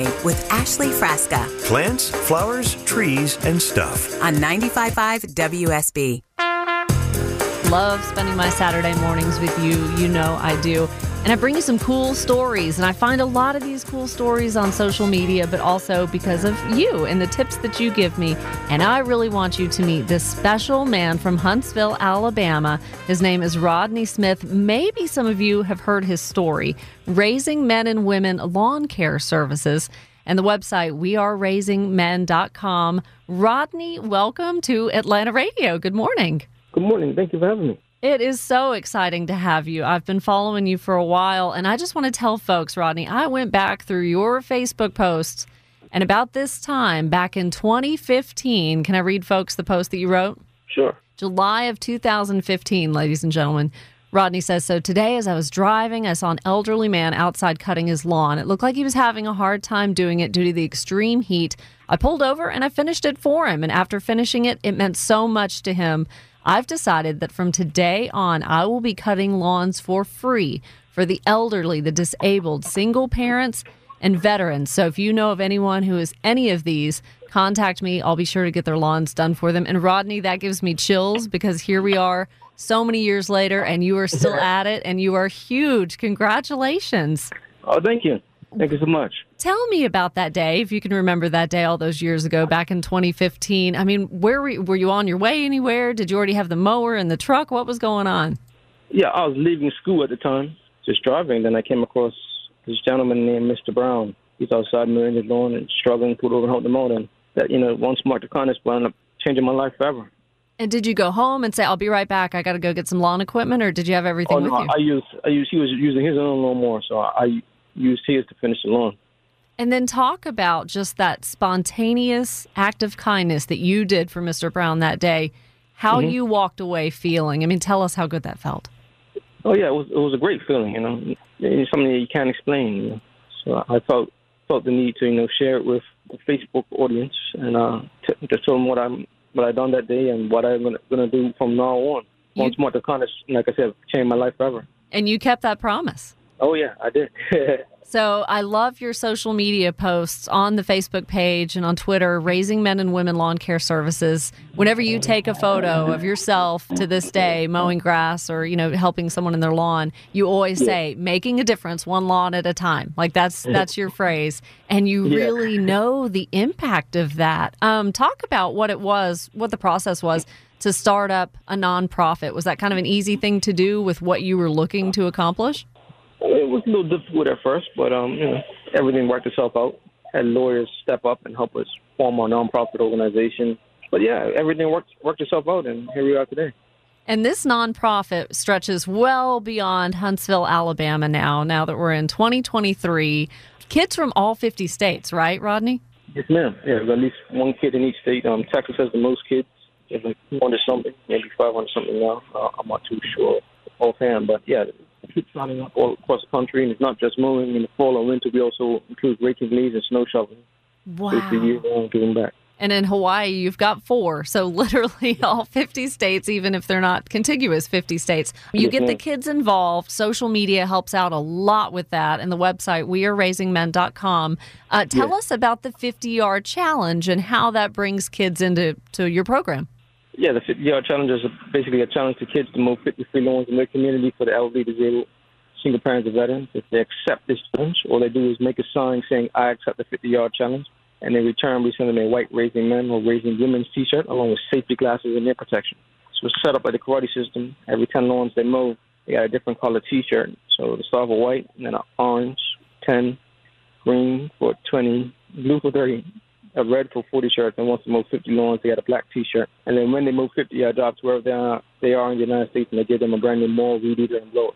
It's Growing with Ashley Frasca Plants, flowers, trees, and stuff. on 95.5 WSB. Love spending my Saturday mornings with you. You know I do. And I bring you some cool stories. And I find a lot of these cool stories on social media, but also because of you and the tips that you give me. And I really want you to meet this special man from Huntsville, Alabama. His name is Rodney Smith. Maybe some of you have heard his story Raising Men and Women Lawn Care Services. And the website, weareraisingmen.com. Rodney, welcome to Atlanta Radio. Good morning. Good morning. Thank you for having me. It is so exciting to have you. I've been following you for a while, and I just want to tell folks, Rodney, I went back through your Facebook posts, and about this time, back in 2015, can I read folks the post that you wrote? Sure. July of 2015, ladies and gentlemen. Rodney says, So today, as I was driving, I saw an elderly man outside cutting his lawn. It looked like he was having a hard time doing it due to the extreme heat. I pulled over and I finished it for him. And after finishing it, it meant so much to him. I've decided that from today on, I will be cutting lawns for free for the elderly, the disabled, single parents, and veterans. So if you know of anyone who is any of these, contact me. I'll be sure to get their lawns done for them. And Rodney, that gives me chills because here we are so many years later and you are still at it and you are huge. Congratulations. Oh, thank you. Thank you so much. Tell me about that day, if you can remember that day all those years ago, back in 2015. I mean, where were, were you on your way anywhere? Did you already have the mower and the truck? What was going on? Yeah, I was leaving school at the time, just driving. Then I came across this gentleman named Mr. Brown. He's outside mowing his lawn and struggling, to pulled over and helped him out. And that, you know, one smart to kindness wound up changing my life forever. And did you go home and say, "I'll be right back. I got to go get some lawn equipment," or did you have everything Oh with no, you? I used, I used, he was using his own lawnmower, so I used his to finish the lawn. and then talk about just that spontaneous act of kindness that you did for Mr. Brown that day. How Mm-hmm. you walked away feeling. I mean, tell us how good that felt. Oh yeah, it was, it was a great feeling. You know, it's something that you can't explain. You know? So I felt felt the need to you know share it with the Facebook audience and uh, t- to tell them what I'm what I done that day and what I'm gonna, gonna do from now on. You- Once more to kind of like I said, change my life forever. And you kept that promise. Oh yeah, I did. So I love your social media posts on the Facebook page and on Twitter, Raising Men and Women Lawn Care Services. Whenever you take a photo of yourself to this day mowing grass or, you know, helping someone in their lawn, you always say, making a difference one lawn at a time. Like that's that's your phrase. And you Yeah. really know the impact of that. Um, talk about what it was, what the process was to start up a nonprofit. Was that kind of an easy thing to do with what you were looking to accomplish? It was a little difficult at first, but um, you know, everything worked itself out. Had lawyers step up and help us form our nonprofit organization. But yeah, everything worked worked itself out, and here we are today. And this nonprofit stretches well beyond Huntsville, Alabama now, now that we're in 2023. Kids from all 50 states, right, Rodney? Yes, ma'am. Yeah, at least one kid in each state. Um, Texas has the most kids. There's like 200 something, maybe 500 something now. Uh, I'm not too sure offhand, but yeah, signing up all across the country, and it's not just mowing in the fall or winter. We also include raking leaves and snow shoveling. Wow. It's the year round giving back. And in Hawaii, you've got four. So literally all 50 states, even if they're not contiguous 50 states. You get the kids involved. Social media helps out a lot with that. And the website, weareraisingmen.com. Uh, tell Yes. us about the 50 yard challenge and how that brings kids into to your program. Yeah, the 50 yard challenge is basically a challenge to kids to mow 50 free lawns in their community for the elderly, disabled, single parents, and veterans. If they accept this challenge, all they do is make a sign saying, I accept the 50 yard challenge. And in return, we send them a white Raising Men or Raising Women's t shirt along with safety glasses and ear protection. So it's set up by the karate system. Every 10 lawns they mow, they got a different color t shirt. So they start with white, and then an orange, 10, green for 20, blue for 30, a red for 40 shirts, and once they move 50 lawns, they got a black T-shirt. And then when they move 50 yard jobs wherever they are, they are in the United States, and they give them a brand new mower, weed eater, and blower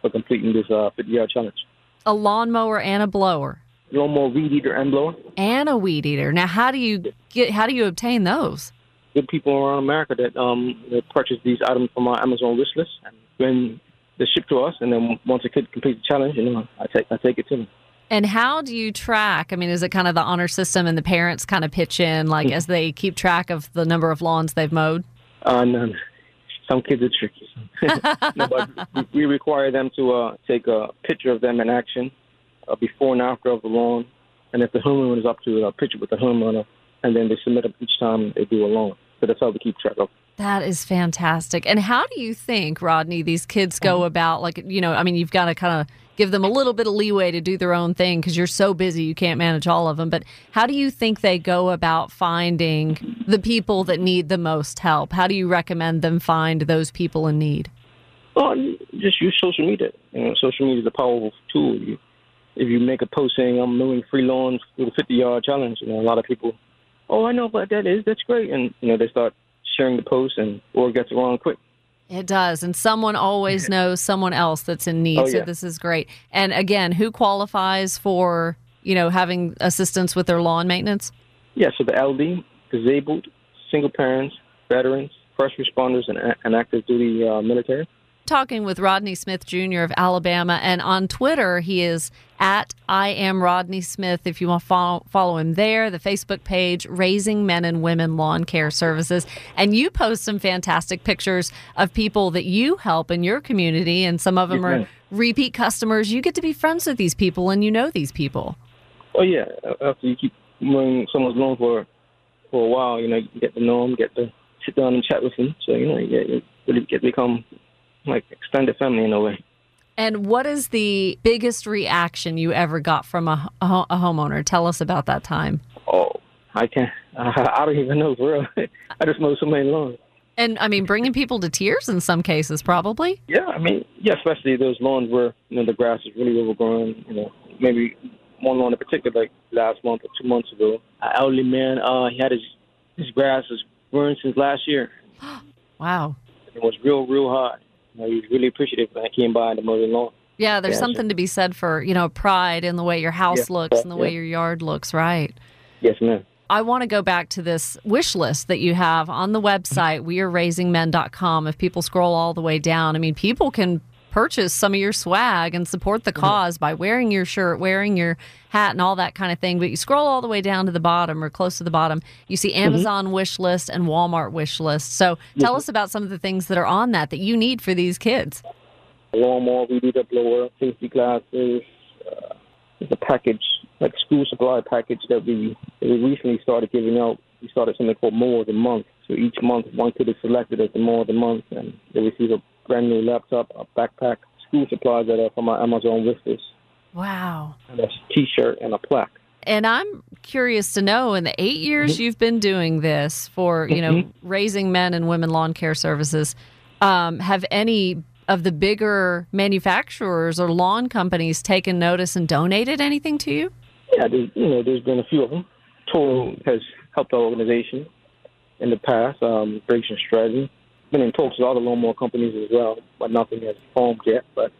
for completing this uh, 50 yard challenge. A lawnmower and a blower. Lawnmower, weed eater, and blower. and a weed eater. Now, how do you get? How do you obtain those? Good people around America that um they purchase these items from our Amazon wish list, and when they ship to us, and then once a kid completes the challenge, you know, I take I take it to them. And how do you track? I mean, is it kind of the honor system, and the parents kind of pitch in, like as they keep track of the number of lawns they've mowed? Uh, no, some kids are tricky. no, but we- require them to uh, take a picture of them in action, a before and after of the lawn, and if the homeowner is up to it, a picture with the homeowner, and then they submit them each time they do a lawn. So that's how we keep track of. That is fantastic. And how do you think, Rodney, these kids go Mm-hmm. about like you know, I mean, you've got to kind of give them a little bit of leeway to do their own thing because you're so busy you can't manage all of them. But how do you think they go about finding the people that need the most help? How do you recommend them find those people in need? Oh, just use social media. You know, social media is a powerful tool. You, if you make a post saying I'm mowing free lawns with a 50 yard challenge, you know, a lot of people, oh, I know what that is. That's great, and you know, they start sharing the post, and or gets around quick. It does. And someone always knows someone else that's in need. Oh, So this is great. And again, who qualifies for, you know, having assistance with their lawn maintenance? Yeah, so the LD, disabled, single parents, veterans, first responders, and, and active duty uh, military. Talking with Rodney Smith Jr. of Alabama, and on Twitter he is at I am Rodney Smith. If you want to follow, follow him there, the Facebook page Raising Men and Women Lawn Care Services, and you post some fantastic pictures of people that you help in your community, and some of them Yes, are repeat customers. You get to be friends with these people, and you know these people. Oh yeah, after you keep mowing someone's lawn for for a while, you know, you get to know them, get to sit down and chat with them. So you know, you, get, you really get to become like extended family in a way. And what is the biggest reaction you ever got from a, a, a homeowner? Tell us about that time. Oh, I can't. I don't even know for real. I just mowed so many lawns. And I mean, bringing people to tears in some cases, probably. Yeah, I mean, yeah, especially those lawns where you know the grass is really overgrown. You know, maybe one lawn in particular, like last month or two months ago, an elderly man, uh, he had his his grass was growing since last year. Wow. It was real, real high. He was really appreciative when I came by the lawn. Yeah, there's Yeah, something to be said for, you know, pride in the way your house Yeah, looks and the way your yard looks, right? Yes, ma'am. I want to go back to this wish list that you have on the website, weareraisingmen.com. If people scroll all the way down, I mean, people can purchase some of your swag and support the mm-hmm. cause by wearing your shirt, wearing your hat, and all that kind of thing. But you scroll all the way down to the bottom or close to the bottom, you see mm-hmm. Amazon wish list and Walmart wish list. So tell mm-hmm. us about some of the things that are on that that you need for these kids. A we need a blower, safety glasses. Uh, there's a package, like school supply package that we that we recently started giving out. We started something called More of the Month. So each month, one kid is selected as the More of the Month, and they receive a brand new laptop, a backpack, school supplies that are from our Amazon wish list, Wow. and a T-shirt and a plaque. And I'm curious to know in the eight years you've been doing this for, you know, raising men and women lawn care services, um, have any of the bigger manufacturers or lawn companies taken notice and donated anything to you? Yeah, there's, you know, there's been a few of them. Toro has helped our organization in the past. Um, Briggs and Stratton been in talks with other lawnmower companies as well, but nothing has formed yet. But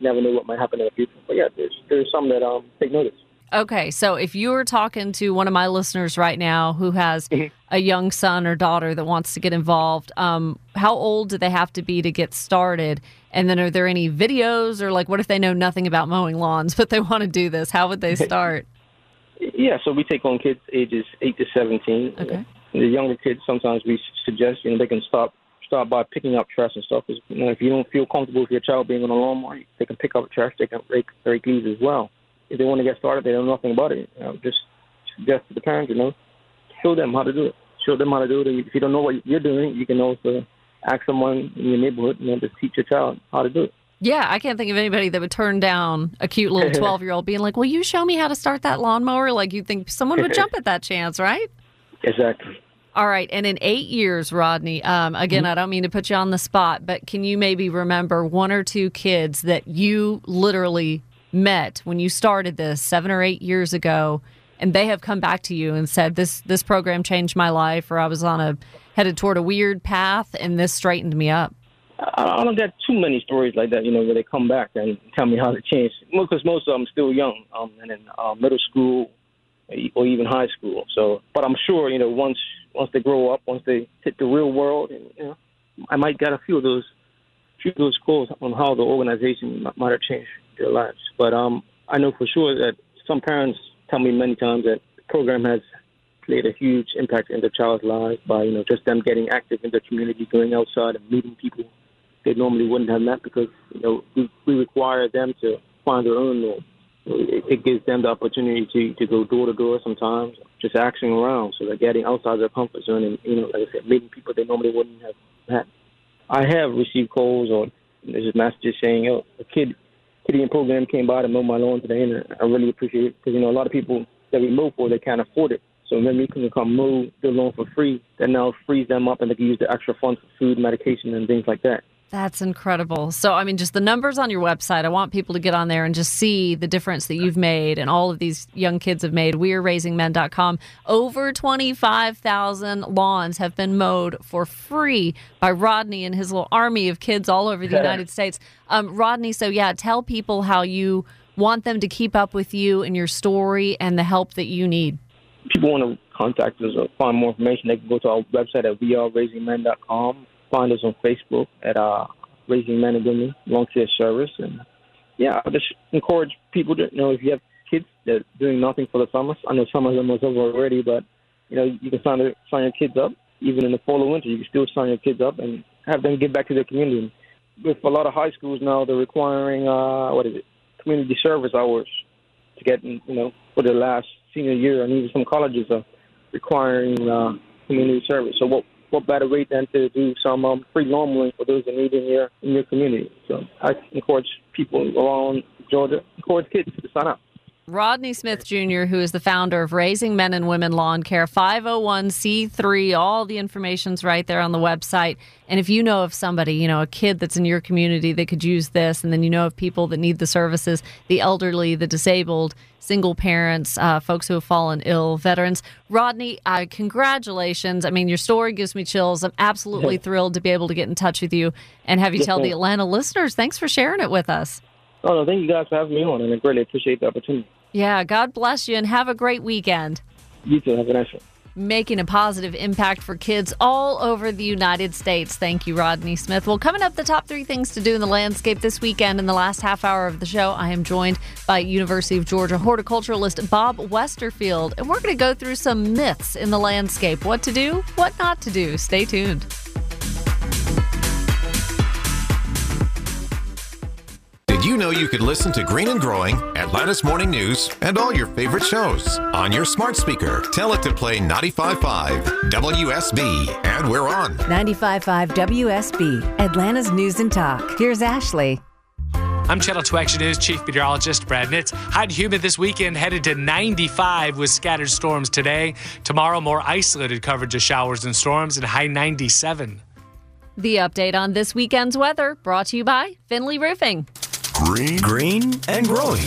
never know what might happen in the future. But yeah, there's there's some that um take notice. Okay, so if you were talking to one of my listeners right now who has a young son or daughter that wants to get involved, um, how old do they have to be to get started? And then are there any videos or like what if they know nothing about mowing lawns but they want to do this? How would they start? Yeah, so we take on kids ages eight to seventeen. Okay. The younger kids, sometimes we suggest you know they can start start by picking up trash and stuff. you know, if you don't feel comfortable with your child being on a lawnmower, they can pick up trash. They can rake rake leaves as well. If they want to get started, they don't know nothing about it. You know, just suggest to the parents, you know, show them how to do it. Show them how to do it. If you don't know what you're doing, you can also ask someone in your neighborhood, you know, to teach your child how to do it. Yeah, I can't think of anybody that would turn down a cute little 12 year old being like, Will you show me how to start that lawnmower? Like, you'd think someone would jump at that chance, right? Exactly. All right. And in eight years, Rodney, um, again, I don't mean to put you on the spot, but can you maybe remember one or two kids that you literally met when you started this seven or eight years ago? And they have come back to you and said, This this program changed my life, or I was on a headed toward a weird path and this straightened me up. I don't get too many stories like that, you know, where they come back and tell me how to change. Because most of them still young, um, and in uh, middle school or even high school. So, but I'm sure, you know, once once they grow up, once they hit the real world, and you know, I might get a few of those few of those calls on how the organization might- might have changed their lives. But um, I know for sure that some parents tell me many times that the program has played a huge impact in their child's lives by you know just them getting active in the community, going outside and meeting people they normally wouldn't have met because you know we, we require them to find their own or it, it gives them the opportunity to, to go door to door sometimes, just asking around. So they're getting outside their comfort zone and, you know, like I said, meeting people they normally wouldn't have had. I have received calls or messages saying, yo, a kid, kiddie program came by to mow my lawn today, and I really appreciate it because, you know, a lot of people that we mow for, they can't afford it. So when we can come mow the lawn for free, that now frees them up and they can use the extra funds for food, medication, and things like that. That's incredible. So, I mean, just the numbers on your website, I want people to get on there and just see the difference that you've made and all of these young kids have made. We are WeAreRaisingMen.com. Over 25,000 lawns have been mowed for free by Rodney and his little army of kids all over the United States. Um, Rodney, so yeah, tell people how you want them to keep up with you and your story and the help that you need. People want to contact us or find more information, they can go to our website at weareraisingmen.com find us on Facebook at uh, Raising Men and Women Lawn Care Service. And yeah, I just encourage people to you know if you have kids that are doing nothing for the summer. I know some of them are over already, but you know you can sign their, sign your kids up even in the fall or winter. You can still sign your kids up and have them give back to their community. With a lot of high schools now, they're requiring uh, what is it, community service hours to get you know for the last senior year, and even some colleges are requiring uh, community service. So what what better way than to do some um, free lawn for those in need in your in your community? So I encourage people around Georgia, encourage kids to sign up. Rodney Smith Jr., who is the founder of Raising Men and Women Lawn Care, 501c3. All the information's right there on the website. And if you know of somebody, you know, a kid that's in your community that could use this, and then you know of people that need the services, the elderly, the disabled, single parents, uh, folks who have fallen ill, veterans. Rodney, uh, congratulations. I mean, your story gives me chills. I'm absolutely thrilled to be able to get in touch with you and have you Yes, tell the. Atlanta listeners. Thanks for sharing it with us. Oh no, thank you guys for having me on, and I greatly appreciate the opportunity. Yeah, God bless you and have a great weekend. You too. Have a nice one. Making a positive impact for kids all over the United States. Thank you, Rodney Smith. Well, coming up, the top three things to do in the landscape this weekend. In the last half hour of the show, I am joined by University of Georgia horticulturalist Bob Westerfield, and we're going to go through some myths in the landscape what to do, what not to do. Stay tuned. You know you could listen to Green and Growing, Atlanta's Morning News, and all your favorite shows on your smart speaker? Tell it to play 95.5 WSB, and we're on. 95.5 WSB, Atlanta's News and Talk. Here's Ashley. I'm Channel 2 Action News Chief Meteorologist Brad Nitz. Hot and humid this weekend, headed to 95 with scattered storms today. Tomorrow, more isolated coverage of showers and storms and high 97. The update on this weekend's weather brought to you by Finley Roofing. Green, green, and growing.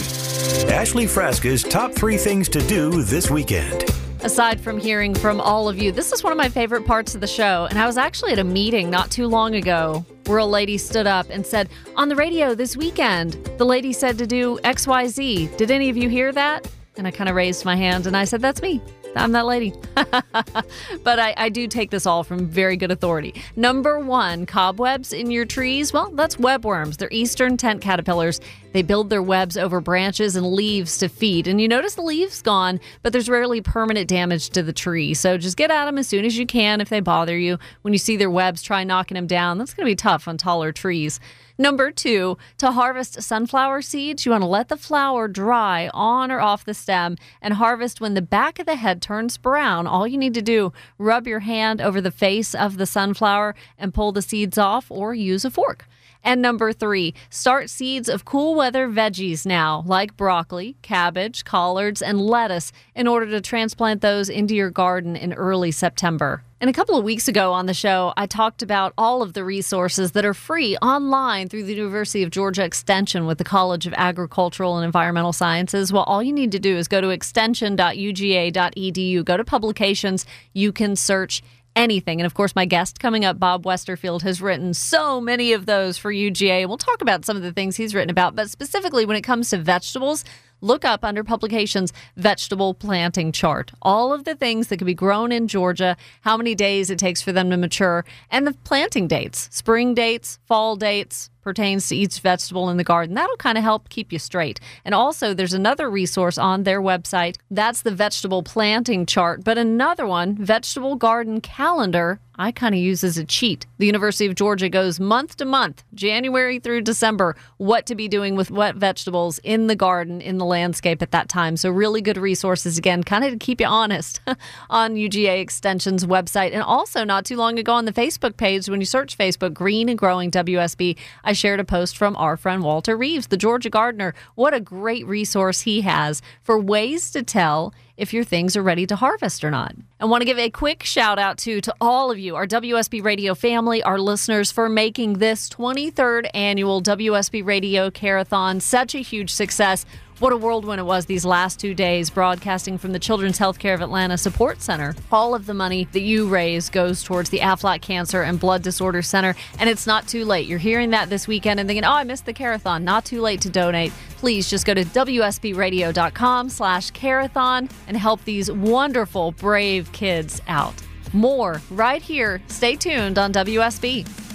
Ashley Frasca's top three things to do this weekend. Aside from hearing from all of you, this is one of my favorite parts of the show. And I was actually at a meeting not too long ago where a lady stood up and said, On the radio this weekend, the lady said to do XYZ. Did any of you hear that? And I kind of raised my hand and I said, That's me. I'm that lady. but I, I do take this all from very good authority. Number one, cobwebs in your trees. Well, that's webworms. They're eastern tent caterpillars. They build their webs over branches and leaves to feed. And you notice the leaves gone, but there's rarely permanent damage to the tree. So just get at them as soon as you can if they bother you. When you see their webs, try knocking them down. That's going to be tough on taller trees. Number two, to harvest sunflower seeds, you want to let the flower dry on or off the stem and harvest when the back of the head turns brown. All you need to do, rub your hand over the face of the sunflower and pull the seeds off or use a fork. And number three, start seeds of cool weather veggies now, like broccoli, cabbage, collards, and lettuce, in order to transplant those into your garden in early September. And a couple of weeks ago on the show, I talked about all of the resources that are free online through the University of Georgia Extension with the College of Agricultural and Environmental Sciences. Well, all you need to do is go to extension.uga.edu, go to publications, you can search anything. And of course, my guest coming up, Bob Westerfield, has written so many of those for UGA. We'll talk about some of the things he's written about. But specifically, when it comes to vegetables, look up under publications vegetable planting chart. All of the things that can be grown in Georgia, how many days it takes for them to mature, and the planting dates, spring dates, fall dates. Pertains to each vegetable in the garden. That'll kind of help keep you straight. And also, there's another resource on their website. That's the vegetable planting chart, but another one, Vegetable Garden Calendar I kind of use as a cheat. The University of Georgia goes month to month, January through December, what to be doing with what vegetables in the garden, in the landscape at that time. So, really good resources, again, kind of to keep you honest on UGA Extension's website. And also, not too long ago on the Facebook page, when you search Facebook, Green and Growing WSB, I shared a post from our friend Walter Reeves, the Georgia gardener. What a great resource he has for ways to tell if your things are ready to harvest or not. I want to give a quick shout out to to all of you, our WSB Radio family, our listeners for making this 23rd annual WSB Radio Care-a-thon such a huge success. What a whirlwind it was these last two days, broadcasting from the Children's Healthcare of Atlanta Support Center. All of the money that you raise goes towards the Aflac Cancer and Blood Disorder Center, and it's not too late. You're hearing that this weekend and thinking, oh, I missed the Care-a-thon. Not too late to donate. Please just go to WSBradio.com slash Carathon and help these wonderful, brave kids out. More right here. Stay tuned on WSB.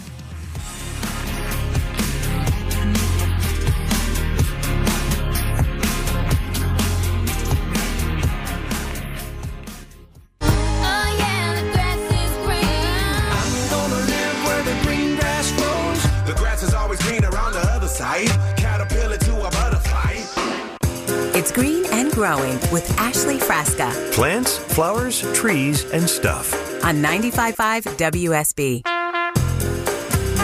It's Green and Growing with Ashley Frasca Plants, flowers, trees, and stuff. on 95.5 WSB.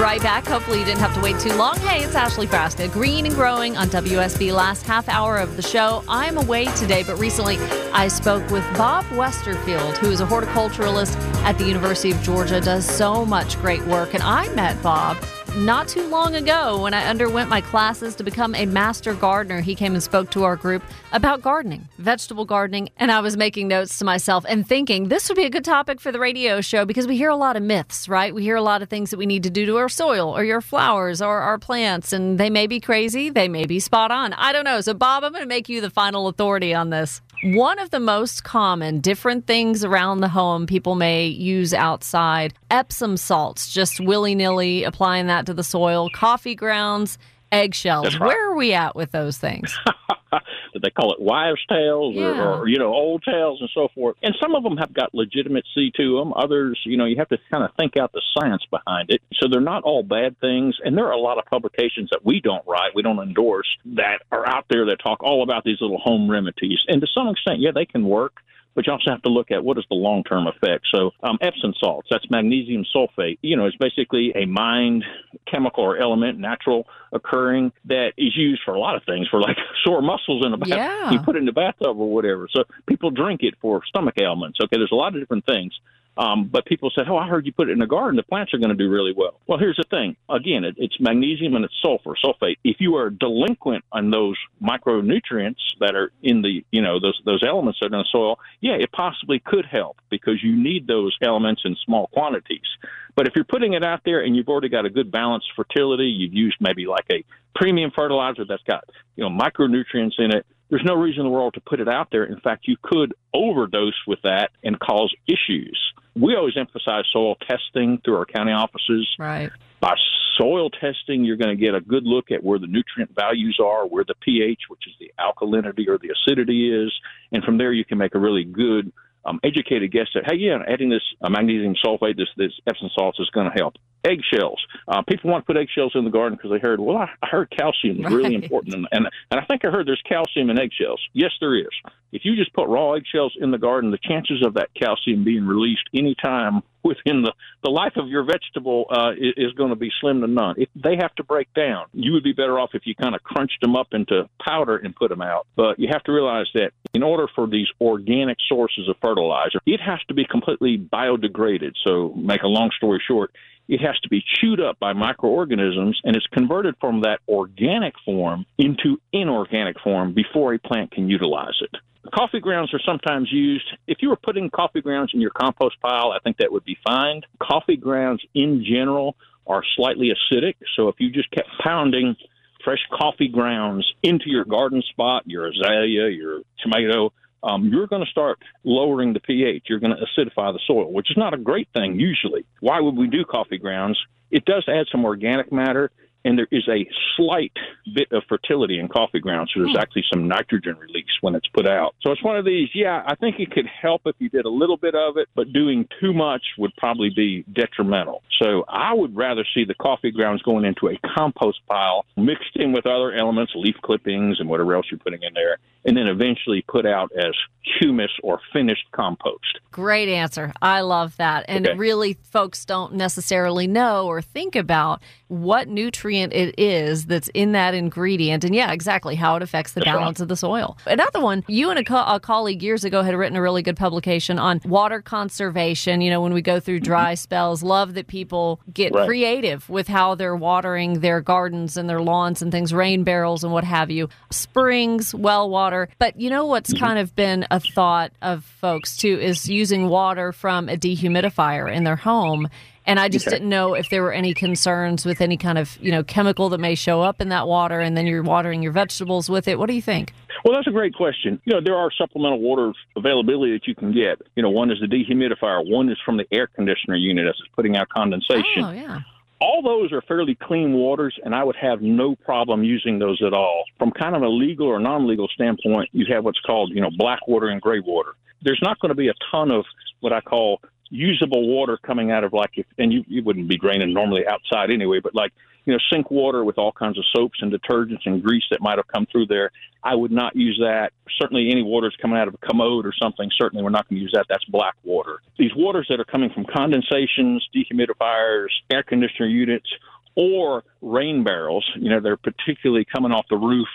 Right back. Hopefully, you didn't have to wait too long. Hey, it's Ashley Frasca, Green and Growing on WSB. Last half hour of the show. I'm away today, but recently I spoke with Bob Westerfield, who is a horticulturalist at the University of Georgia, does so much great work. And I met Bob not too long ago when I underwent my classes to become a master gardener. He came and spoke to our group about gardening, vegetable gardening, and I was making notes to myself and thinking this would be a good topic for the radio show because we hear a lot of myths, right? We hear a lot of things that we need to do to our soil or your flowers or our plants, and they may be crazy, they may be spot on. I don't know. So, Bob, I'm going to make you the final authority on this. One of the most common different things around the home people may use outside Epsom salts, just willy nilly applying that to the soil, coffee grounds, eggshells. Right. Where are we at with those things? they call it wives' tales or, or you know old tales and so forth. And some of them have got legitimacy to them. Others, you know, you have to kind of think out the science behind it. So they're not all bad things. And there are a lot of publications that we don't write, we don't endorse, that are out there that talk all about these little home remedies. And to some extent, yeah, they can work. But you also have to look at what is the long term effect. So, um, Epsom salts, that's magnesium sulfate, you know, it's basically a mined chemical or element, natural occurring, that is used for a lot of things, for like sore muscles in the bath. Yeah. You put it in the bathtub or whatever. So people drink it for stomach ailments. Okay, there's a lot of different things. Um, but people said, "Oh, I heard you put it in the garden. The plants are going to do really well." Well, here's the thing. Again, it, it's magnesium and it's sulfur, sulfate. If you are delinquent on those micronutrients that are in the, you know, those those elements that are in the soil, yeah, it possibly could help because you need those elements in small quantities. But if you're putting it out there and you've already got a good balanced fertility, you've used maybe like a premium fertilizer that's got, you know, micronutrients in it, there's no reason in the world to put it out there. In fact, you could overdose with that and cause issues. We always emphasize soil testing through our county offices. Right. By soil testing, you're going to get a good look at where the nutrient values are, where the pH, which is the alkalinity or the acidity, is, and from there you can make a really good, um, educated guess at, hey, yeah, adding this uh, magnesium sulfate, this this Epsom salts is going to help. Eggshells. Uh, people want to put eggshells in the garden because they heard, well, I, I heard calcium is really Right. important, and, and and I think I heard there's calcium in eggshells. Yes, there is. If you just put raw eggshells in the garden, the chances of that calcium being released anytime within the, the life of your vegetable uh, is, is going to be slim to none. If they have to break down, you would be better off if you kind of crunched them up into powder and put them out. But you have to realize that in order for these organic sources of fertilizer, it has to be completely biodegraded. So, make a long story short, it has to be chewed up by microorganisms and it's converted from that organic form into inorganic form before a plant can utilize it. Coffee grounds are sometimes used. If you were putting coffee grounds in your compost pile, I think that would be fine. Coffee grounds in general are slightly acidic, so if you just kept pounding fresh coffee grounds into your garden spot, your azalea, your tomato, um, you're going to start lowering the pH. You're going to acidify the soil, which is not a great thing usually. Why would we do coffee grounds? It does add some organic matter. And there is a slight bit of fertility in coffee grounds. So there's hmm. actually some nitrogen release when it's put out. So it's one of these, yeah, I think it could help if you did a little bit of it, but doing too much would probably be detrimental. So I would rather see the coffee grounds going into a compost pile mixed in with other elements, leaf clippings and whatever else you're putting in there, and then eventually put out as humus or finished compost. Great answer. I love that. And Okay. really, folks don't necessarily know or think about what nutrient it is that's in that ingredient. And yeah, exactly how it affects the balance of the soil. Another one, you and a, co- a colleague years ago had written a really good publication on water conservation. You know, when we go through dry spells, love that people get Mm-hmm. Right. creative with how they're watering their gardens and their lawns and things, rain barrels and what have you, springs, well water. But you know what's Mm-hmm. kind of been a thought of folks too is using water from a dehumidifier in their home. And I just Okay. didn't know if there were any concerns with any kind of, you know, chemical that may show up in that water and then you're watering your vegetables with it. What do you think? Well, that's a great question. You know, there are supplemental water availability that you can get. You know, one is the dehumidifier, one is from the air conditioner unit as it's putting out condensation. Oh, yeah. all those are fairly clean waters, and I would have no problem using those at all. From kind of a legal or non-legal standpoint, you have what's called, you know, black water and gray water. There's not going to be a ton of what I call usable water coming out of like if and you, you wouldn't be draining normally outside anyway, but like you know sink water with all kinds of soaps and detergents and grease that might have come through there. I would not use that. Certainly, any water that's coming out of a commode or something, certainly we're not going to use that. That's black water. These waters that are coming from condensations, dehumidifiers, air conditioner units, or rain barrels, you know, they're particularly coming off the roof.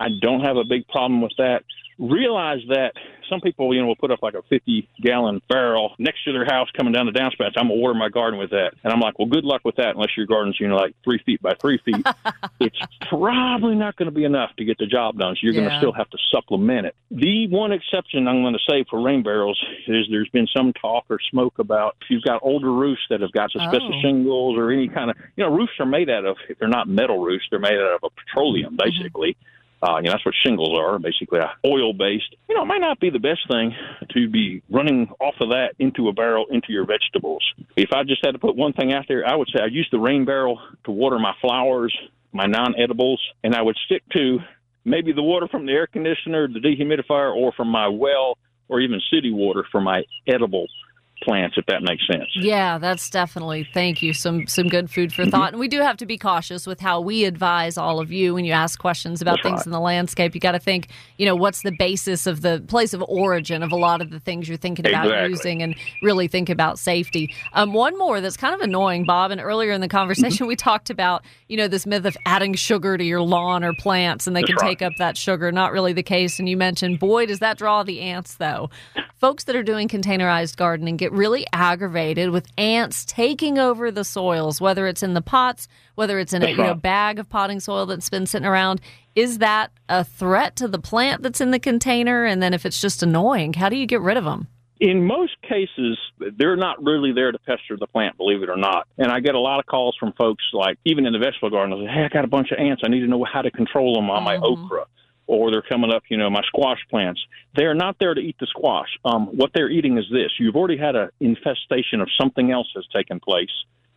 I don't have a big problem with that. Realize that some people, you know, will put up like a 50 gallon barrel next to their house coming down the downspouts. I'm going to water my garden with that. And I'm like, well, good luck with that unless your garden's, you know, like three feet by three feet. it's probably not going to be enough to get the job done. So you're going to still have to supplement it. The one exception I'm going to say for rain barrels is there's been some talk or smoke about if you've got older roofs that have got asbestos Oh. shingles or any kind of, you know, roofs are made out of, if they're not metal roofs, they're made out of a petroleum, mm-hmm. basically. Uh, you know, that's what shingles are, basically oil based. You know, it might not be the best thing to be running off of that into a barrel into your vegetables. If I just had to put one thing out there, I would say I use the rain barrel to water my flowers, my non edibles, and I would stick to maybe the water from the air conditioner, the dehumidifier, or from my well, or even city water for my edible plants, if that makes sense. Yeah, that's definitely thank you. Some some good food Mm-hmm. for thought. And we do have to be cautious with how we advise all of you when you ask questions about That's things right. in the landscape. You got to think, you know, what's the basis of the place of origin of a lot of the things you're thinking about Exactly. using and really think about safety. Um, one more that's kind of annoying, Bob, and earlier in the conversation we talked about, you know, this myth of adding sugar to your lawn or plants and they That's can right. take up that sugar. Not really the case. And you mentioned, boy, does that draw the ants though. Folks that are doing containerized gardening get really aggravated with ants taking over the soils, whether it's in the pots, whether it's in a you know bag of potting soil that's been sitting around. Is that a threat to the plant that's in the container? And then if it's just annoying, how do you get rid of them? in most cases, they're not really there to pester the plant, believe it or not. And I get a lot of calls from folks, like even in the vegetable garden, say, "Hey, I got a bunch of ants. I need to know how to control them on my Mhm. okra." Or they're coming up, you know, my squash plants. They're not there to eat the squash. Um, what they're eating is this: you've already had an infestation of something else has taken place,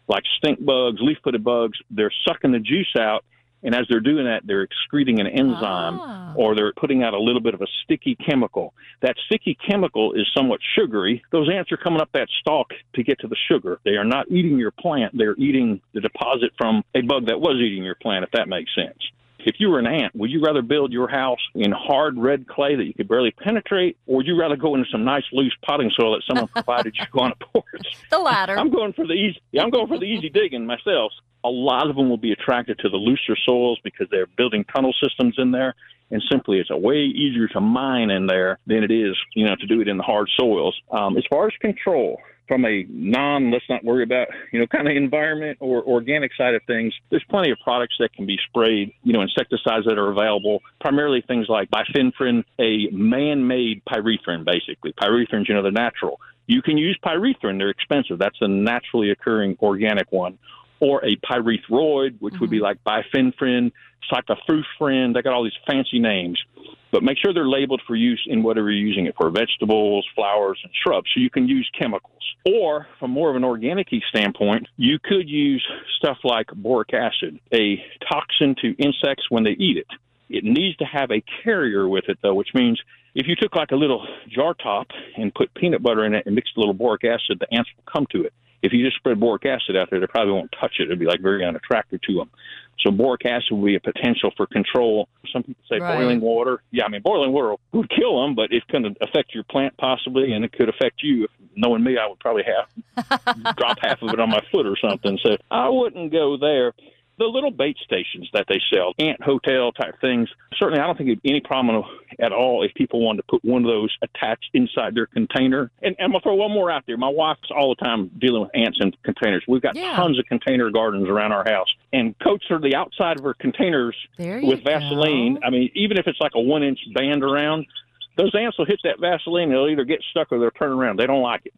like stink bugs, leaf-footed bugs. They're sucking the juice out, and as they're doing that, they're excreting an enzyme Ah. or they're putting out a little bit of a sticky chemical. That sticky chemical is somewhat sugary. Those ants are coming up that stalk to get to the sugar. They are not eating your plant, they're eating the deposit from a bug that was eating your plant, if that makes sense. If you were an ant, would you rather build your house in hard red clay that you could barely penetrate, or would you rather go into some nice loose potting soil that someone provided you on a porch? The latter. I'm going for the easy. Yeah, I'm going for the easy digging myself. A lot of them will be attracted to the looser soils because they're building tunnel systems in there, and simply it's a way easier to mine in there than it is, you know, to do it in the hard soils. Um, as far as control, from a non, let's not worry about, you know, kind of environment or organic side of things, there's plenty of products that can be sprayed, you know, insecticides that are available, primarily things like bifenthrin, a man-made pyrethrin, basically. Pyrethrins, you know, they're natural. You can use pyrethrin; they're expensive. That's a naturally occurring organic one, or a pyrethroid, which would be mm-hmm. like bifenthrin, cyfluthrin. They got all these fancy names. But make sure they're labeled for use in whatever you're using it for vegetables, flowers, and shrubs. So you can use chemicals. Or from more of an organic standpoint, you could use stuff like boric acid, a toxin to insects when they eat it. It needs to have a carrier with it, though, which means if you took like a little jar top and put peanut butter in it and mixed a little boric acid, the ants will come to it. If you just spread boric acid out there, they probably won't touch it. It'd be like very unattractive to them. So boric acid would be a potential for control. Some people say Right. boiling water. Yeah, I mean boiling water would kill them, but it could affect your plant possibly, and it could affect you. If knowing me, I would probably have drop half of it on my foot or something. So I wouldn't go there. The little bait stations that they sell, ant hotel type things, certainly I don't think it'd be any problem at all if people wanted to put one of those attached inside their container. And, and I'm to throw one more out there. My wife's all the time dealing with ants in containers. We've got Yeah. tons of container gardens around our house and coats her the outside of her containers with Vaseline. go. I mean, even if it's like a one inch band around, those ants will hit that Vaseline. They'll either get stuck or they'll turn around. They don't like it.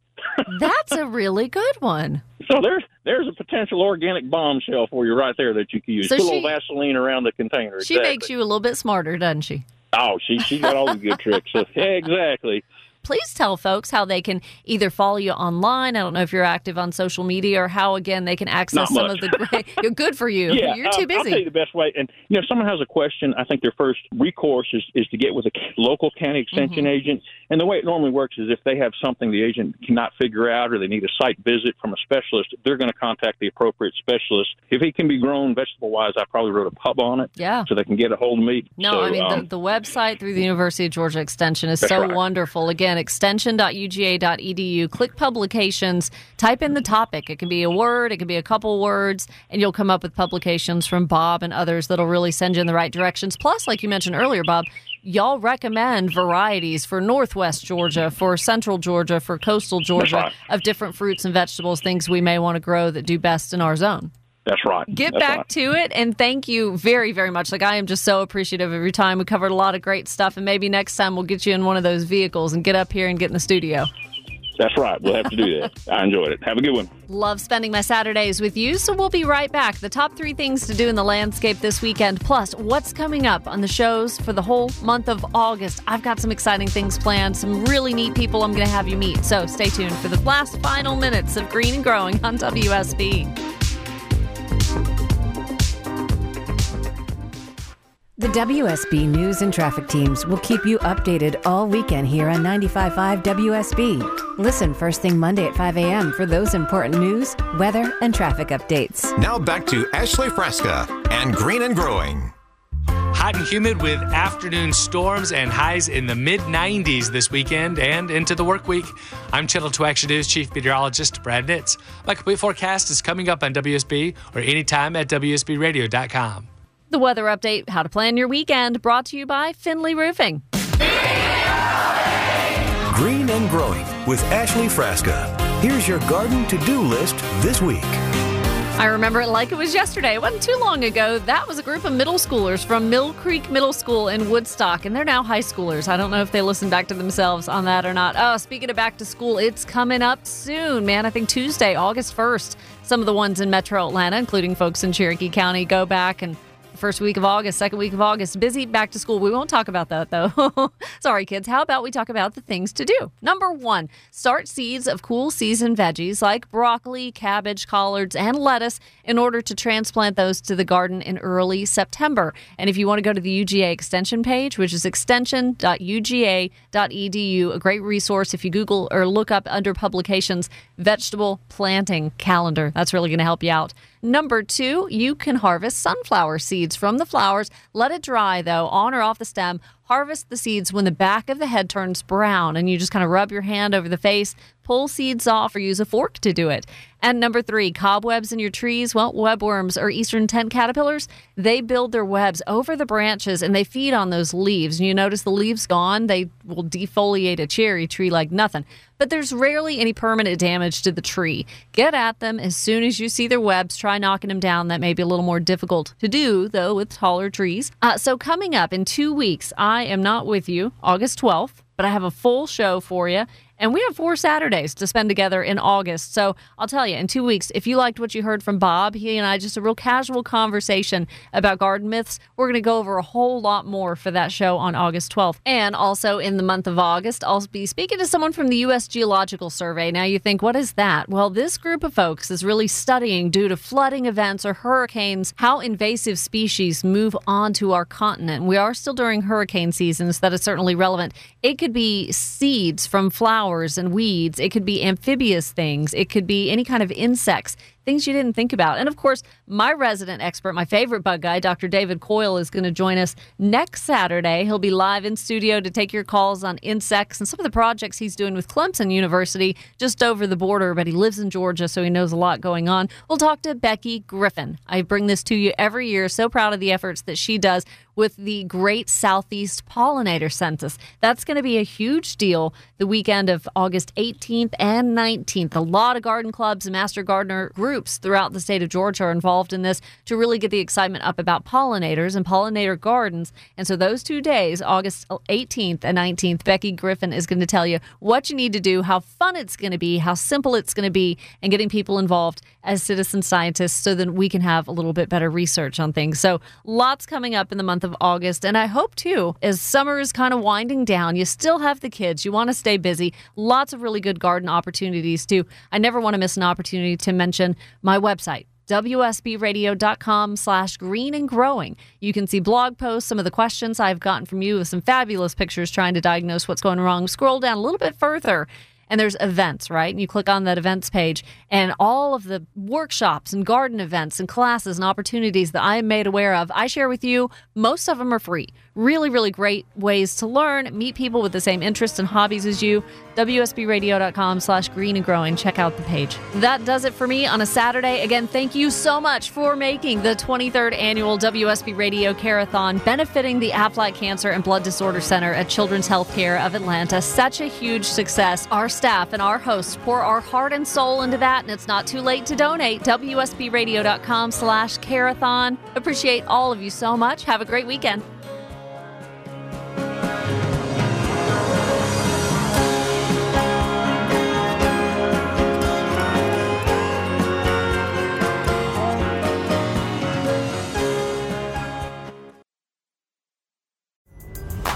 That's a really good one. So there's there's a potential organic bombshell for you right there that you can use. So Put a little Vaseline around the container. She exactly. makes you a little bit smarter, doesn't she? Oh, she she got all the good tricks. So, yeah, exactly. Please tell folks how they can either follow you online. I don't know if you're active on social media or how, again, they can access some of the great. You're good for you. Yeah, you're too um, I'll tell you the best way. And you know, if someone has a question, I think their first recourse is, is to get with a local county extension Mm-hmm. agent. And the way it normally works is if they have something the agent cannot figure out, or they need a site visit from a specialist, they're going to contact the appropriate specialist. If it can be grown vegetable wise, I probably wrote a pub on it, Yeah. so they can get a hold of me. No, So, I mean, um, the, the website through the University of Georgia Extension is so right. wonderful. Again, extension.uga.edu. Click publications, type in the topic. It can be a word, it can be a couple words, and you'll come up with publications from Bob and others that'll really send you in the right directions. Plus, like you mentioned earlier, Bob, y'all recommend varieties for Northwest Georgia, for Central Georgia, for Coastal Georgia right. of different fruits and vegetables, things we may want to grow that do best in our zone that's right. get That's back right. to it and thank you very very much like i am just so appreciative of your time we covered a lot of great stuff and maybe next time we'll get you in one of those vehicles and get up here and get in the studio That's right. We'll have to do that. I enjoyed it. Have a good one. love spending my saturdays with you so we'll be right back the top three things to do in the landscape this weekend plus what's coming up on the shows for the whole month of august i've got some exciting things planned some really neat people i'm going to have you meet so stay tuned for the last final minutes of green and growing on wsb The WSB News and Traffic teams will keep you updated all weekend here on 95.5 WSB. Listen first thing Monday at 5 a.m. for those important news, weather, and traffic updates. Now back to Ashley Frasca and Green and Growing. Hot and humid with afternoon storms and highs in the mid 90s this weekend and into the work week. I'm Channel 2 Action News Chief Meteorologist Brad Nitz. My complete forecast is coming up on WSB or anytime at WSBradio.com. The weather update, how to plan your weekend, brought to you by Finley Roofing. Green and Growing with Ashley Frasca. Here's your garden to do list this week. I remember it like it was yesterday. It wasn't too long ago. That was a group of middle schoolers from Mill Creek Middle School in Woodstock, and they're now high schoolers. I don't know if they listen back to themselves on that or not. Oh, speaking of back to school, it's coming up soon, man. I think Tuesday, August 1st. Some of the ones in metro Atlanta, including folks in Cherokee County, go back and first week of August, second week of August, busy back to school. We won't talk about that though. Sorry, kids. How about we talk about the things to do? Number one, start seeds of cool season veggies like broccoli, cabbage, collards, and lettuce in order to transplant those to the garden in early September. And if you want to go to the UGA extension page, which is extension.uga.edu, a great resource if you Google or look up under publications vegetable planting calendar. That's really going to help you out. Number two, you can harvest sunflower seeds from the flowers. Let it dry, though, on or off the stem. Harvest the seeds when the back of the head turns brown, and you just kind of rub your hand over the face, pull seeds off, or use a fork to do it. And number three, cobwebs in your trees. Well, webworms or eastern tent caterpillars, they build their webs over the branches and they feed on those leaves. And you notice the leaves gone, they will defoliate a cherry tree like nothing. But there's rarely any permanent damage to the tree. Get at them as soon as you see their webs. Try knocking them down. That may be a little more difficult to do, though, with taller trees. Uh, so, coming up in two weeks, I am not with you, August 12th but I have a full show for you. And we have four Saturdays to spend together in August. So I'll tell you, in two weeks, if you liked what you heard from Bob, he and I just a real casual conversation about garden myths. We're going to go over a whole lot more for that show on August 12th. And also in the month of August, I'll be speaking to someone from the U.S. Geological Survey. Now you think, what is that? Well, this group of folks is really studying due to flooding events or hurricanes how invasive species move onto our continent. We are still during hurricane seasons. That is certainly relevant. It could be seeds from flowers flowers and weeds. It could be amphibious things. It could be any kind of insects things you didn't think about. And of course, my resident expert, my favorite bug guy, Dr. David Coyle, is going to join us next Saturday. He'll be live in studio to take your calls on insects and some of the projects he's doing with Clemson University just over the border, but he lives in Georgia, so he knows a lot going on. We'll talk to Becky Griffin. I bring this to you every year. So proud of the efforts that she does with the Great Southeast Pollinator Census. That's going to be a huge deal the weekend of August 18th and 19th. A lot of garden clubs and master gardener groups throughout the state of Georgia are involved in this to really get the excitement up about pollinators and pollinator gardens. And so those two days, August 18th and 19th, Becky Griffin is going to tell you what you need to do, how fun it's going to be, how simple it's going to be, and getting people involved as citizen scientists so that we can have a little bit better research on things. So lots coming up in the month of August. And I hope too, as summer is kind of winding down, you still have the kids, you want to stay busy. Lots of really good garden opportunities too. I never want to miss an opportunity to mention my website, wsbradio.com slash green and growing. You can see blog posts, some of the questions I've gotten from you with some fabulous pictures trying to diagnose what's going wrong. Scroll down a little bit further and there's events, right? And you click on that events page, and all of the workshops and garden events and classes and opportunities that I am made aware of, I share with you. Most of them are free. Really, really great ways to learn, meet people with the same interests and hobbies as you. WSBradio.com slash green and growing. Check out the page. That does it for me on a Saturday. Again, thank you so much for making the 23rd annual WSB Radio Care-a-thon benefiting the Aflac Cancer and Blood Disorder Center at Children's Healthcare of Atlanta. Such a huge success. Our staff and our hosts pour our heart and soul into that, and it's not too late to donate. WSBradio.com slash Care-a-thon. Appreciate all of you so much. Have a great weekend.